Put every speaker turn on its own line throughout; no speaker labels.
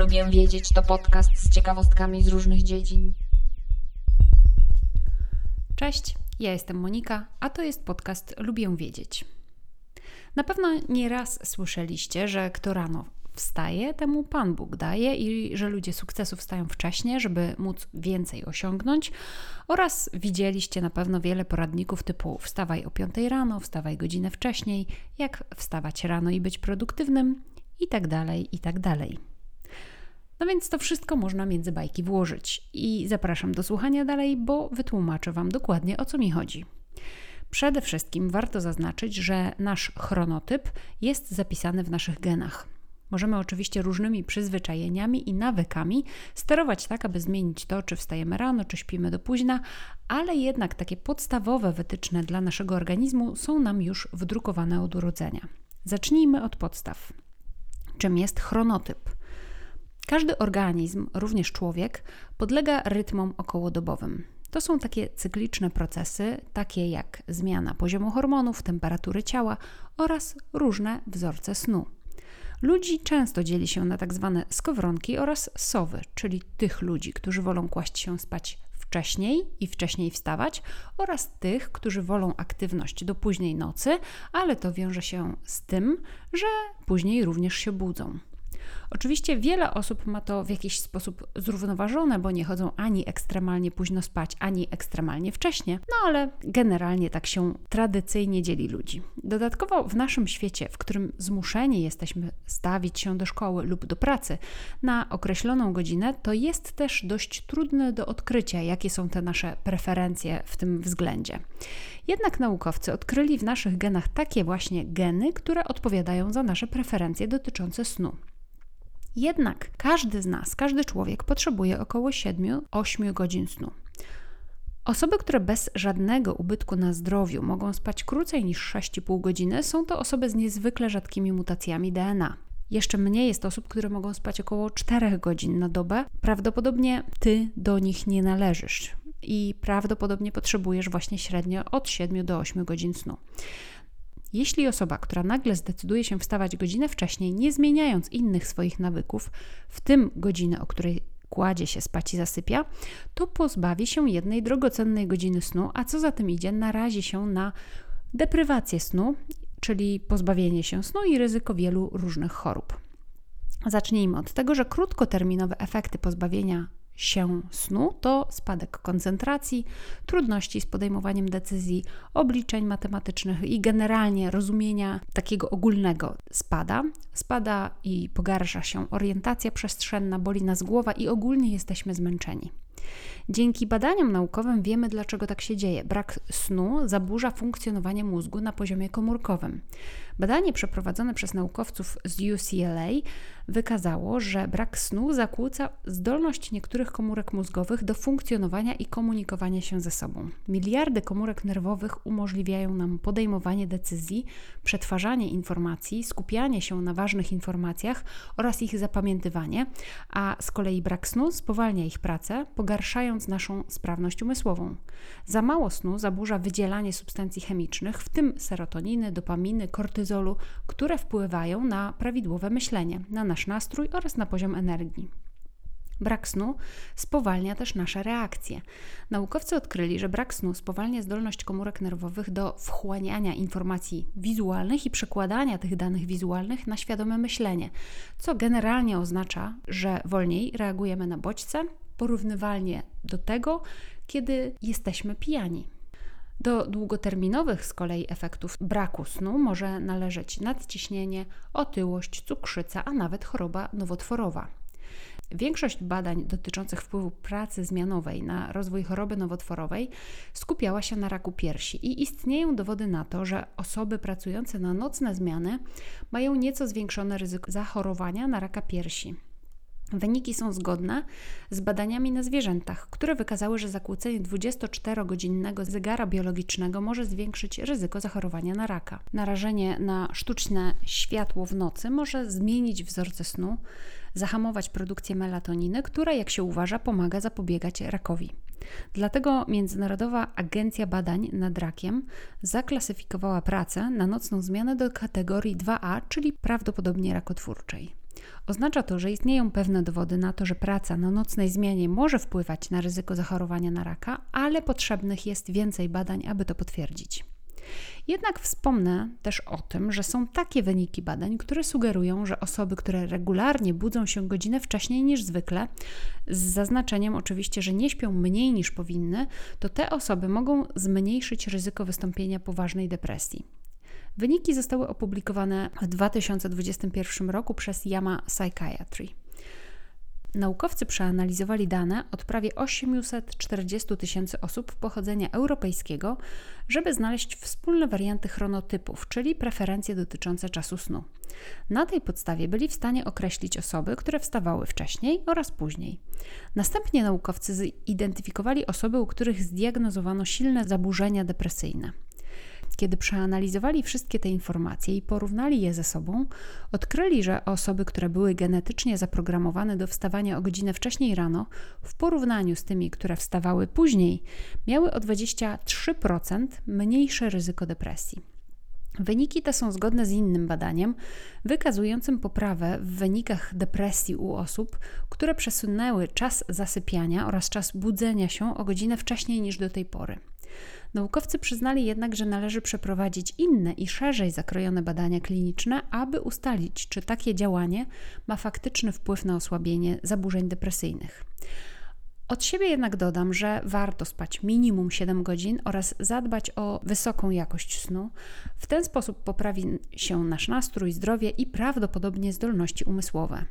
Lubię wiedzieć to podcast z ciekawostkami z różnych dziedzin.
Cześć, ja jestem Monika, a to jest podcast Lubię wiedzieć. Na pewno nie raz słyszeliście, że kto rano wstaje, temu Pan Bóg daje i że ludzie sukcesu wstają wcześniej, żeby móc więcej osiągnąć. Oraz widzieliście na pewno wiele poradników typu wstawaj o 5 rano, wstawaj godzinę wcześniej, jak wstawać rano i być produktywnym i tak dalej, i tak dalej. No więc to wszystko można między bajki włożyć i zapraszam do słuchania dalej, bo wytłumaczę Wam dokładnie o co mi chodzi. Przede wszystkim warto zaznaczyć, że nasz chronotyp jest zapisany w naszych genach. Możemy oczywiście różnymi przyzwyczajeniami i nawykami sterować tak, aby zmienić to, czy wstajemy rano, czy śpimy do późna, ale jednak takie podstawowe wytyczne dla naszego organizmu są nam już wdrukowane od urodzenia. Zacznijmy od podstaw. Czym jest chronotyp? Każdy organizm, również człowiek, podlega rytmom okołodobowym. To są takie cykliczne procesy, takie jak zmiana poziomu hormonów, temperatury ciała oraz różne wzorce snu. Ludzi często dzieli się na tak zwane skowronki oraz sowy, czyli tych ludzi, którzy wolą kłaść się spać wcześniej i wcześniej wstawać, oraz tych, którzy wolą aktywność do późnej nocy, ale to wiąże się z tym, że później również się budzą. Oczywiście wiele osób ma to w jakiś sposób zrównoważone, bo nie chodzą ani ekstremalnie późno spać, ani ekstremalnie wcześnie, no ale generalnie tak się tradycyjnie dzieli ludzi. Dodatkowo w naszym świecie, w którym zmuszeni jesteśmy stawić się do szkoły lub do pracy na określoną godzinę, to jest też dość trudne do odkrycia, jakie są te nasze preferencje w tym względzie. Jednak naukowcy odkryli w naszych genach takie właśnie geny, które odpowiadają za nasze preferencje dotyczące snu. Jednak każdy z nas, każdy człowiek potrzebuje około 7-8 godzin snu. Osoby, które bez żadnego ubytku na zdrowiu mogą spać krócej niż 6,5 godziny, są to osoby z niezwykle rzadkimi mutacjami DNA. Jeszcze mniej jest osób, które mogą spać około 4 godzin na dobę. Prawdopodobnie ty do nich nie należysz i prawdopodobnie potrzebujesz właśnie średnio od 7 do 8 godzin snu. Jeśli osoba, która nagle zdecyduje się wstawać godzinę wcześniej, nie zmieniając innych swoich nawyków, w tym godziny, o której kładzie się spać i zasypia, to pozbawi się jednej drogocennej godziny snu, a co za tym idzie, narazi się na deprywację snu, czyli pozbawienie się snu i ryzyko wielu różnych chorób. Zacznijmy od tego, że krótkoterminowe efekty pozbawienia się snu to spadek koncentracji, trudności z podejmowaniem decyzji, obliczeń matematycznych i generalnie rozumienia takiego ogólnego spada. Spada i pogarsza się orientacja przestrzenna, boli nas głowa i ogólnie jesteśmy zmęczeni. Dzięki badaniom naukowym wiemy, dlaczego tak się dzieje. Brak snu zaburza funkcjonowanie mózgu na poziomie komórkowym. Badanie przeprowadzone przez naukowców z UCLA wykazało, że brak snu zakłóca zdolność niektórych komórek mózgowych do funkcjonowania i komunikowania się ze sobą. Miliardy komórek nerwowych umożliwiają nam podejmowanie decyzji, przetwarzanie informacji, skupianie się na ważnych informacjach oraz ich zapamiętywanie, a z kolei brak snu spowalnia ich pracę, pogarszając naszą sprawność umysłową. Za mało snu zaburza wydzielanie substancji chemicznych, w tym serotoniny, dopaminy, kortyzolu, które wpływają na prawidłowe myślenie, na nasz nastrój oraz na poziom energii. Brak snu spowalnia też nasze reakcje. Naukowcy odkryli, że brak snu spowalnia zdolność komórek nerwowych do wchłaniania informacji wizualnych i przekładania tych danych wizualnych na świadome myślenie, co generalnie oznacza, że wolniej reagujemy na bodźce, porównywalnie do tego, kiedy jesteśmy pijani. Do długoterminowych z kolei efektów braku snu może należeć nadciśnienie, otyłość, cukrzyca, a nawet choroba nowotworowa. Większość badań dotyczących wpływu pracy zmianowej na rozwój choroby nowotworowej skupiała się na raku piersi i istnieją dowody na to, że osoby pracujące na nocne zmiany mają nieco zwiększone ryzyko zachorowania na raka piersi. Wyniki są zgodne z badaniami na zwierzętach, które wykazały, że zakłócenie 24-godzinnego zegara biologicznego może zwiększyć ryzyko zachorowania na raka. Narażenie na sztuczne światło w nocy może zmienić wzorce snu, zahamować produkcję melatoniny, która, jak się uważa, pomaga zapobiegać rakowi. Dlatego Międzynarodowa Agencja Badań nad Rakiem zaklasyfikowała pracę na nocną zmianę do kategorii 2A, czyli prawdopodobnie rakotwórczej. Oznacza to, że istnieją pewne dowody na to, że praca na nocnej zmianie może wpływać na ryzyko zachorowania na raka, ale potrzebnych jest więcej badań, aby to potwierdzić. Jednak wspomnę też o tym, że są takie wyniki badań, które sugerują, że osoby, które regularnie budzą się godzinę wcześniej niż zwykle, z zaznaczeniem oczywiście, że nie śpią mniej niż powinny, to te osoby mogą zmniejszyć ryzyko wystąpienia poważnej depresji. Wyniki zostały opublikowane w 2021 roku przez Yama Psychiatry. Naukowcy przeanalizowali dane od prawie 840 tysięcy osób pochodzenia europejskiego, żeby znaleźć wspólne warianty chronotypów, czyli preferencje dotyczące czasu snu. Na tej podstawie byli w stanie określić osoby, które wstawały wcześniej oraz później. Następnie naukowcy zidentyfikowali osoby, u których zdiagnozowano silne zaburzenia depresyjne. Kiedy przeanalizowali wszystkie te informacje i porównali je ze sobą, odkryli, że osoby, które były genetycznie zaprogramowane do wstawania o godzinę wcześniej rano, w porównaniu z tymi, które wstawały później, miały o 23% mniejsze ryzyko depresji. Wyniki te są zgodne z innym badaniem, wykazującym poprawę w wynikach depresji u osób, które przesunęły czas zasypiania oraz czas budzenia się o godzinę wcześniej niż do tej pory. Naukowcy przyznali jednak, że należy przeprowadzić inne i szerzej zakrojone badania kliniczne, aby ustalić, czy takie działanie ma faktyczny wpływ na osłabienie zaburzeń depresyjnych. Od siebie jednak dodam, że warto spać minimum 7 godzin oraz zadbać o wysoką jakość snu. W ten sposób poprawi się nasz nastrój, zdrowie i prawdopodobnie zdolności umysłowe.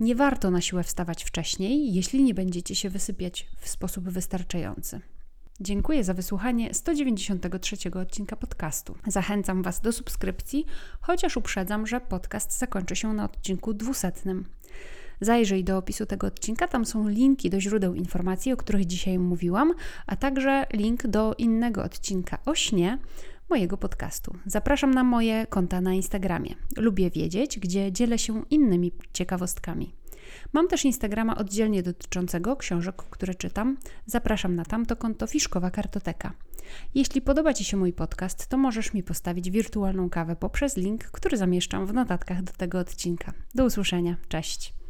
Nie warto na siłę wstawać wcześniej, jeśli nie będziecie się wysypiać w sposób wystarczający. Dziękuję za wysłuchanie 193 odcinka podcastu. Zachęcam Was do subskrypcji, chociaż uprzedzam, że podcast zakończy się na odcinku 200. Zajrzyj do opisu tego odcinka, tam są linki do źródeł informacji, o których dzisiaj mówiłam, a także link do innego odcinka o śnie mojego podcastu. Zapraszam na moje konta na Instagramie. Lubię wiedzieć, gdzie dzielę się innymi ciekawostkami. Mam też Instagrama oddzielnie dotyczącego książek, które czytam. Zapraszam na tamto konto Fiszkowa Kartoteka. Jeśli podoba Ci się mój podcast, to możesz mi postawić wirtualną kawę poprzez link, który zamieszczam w notatkach do tego odcinka. Do usłyszenia. Cześć.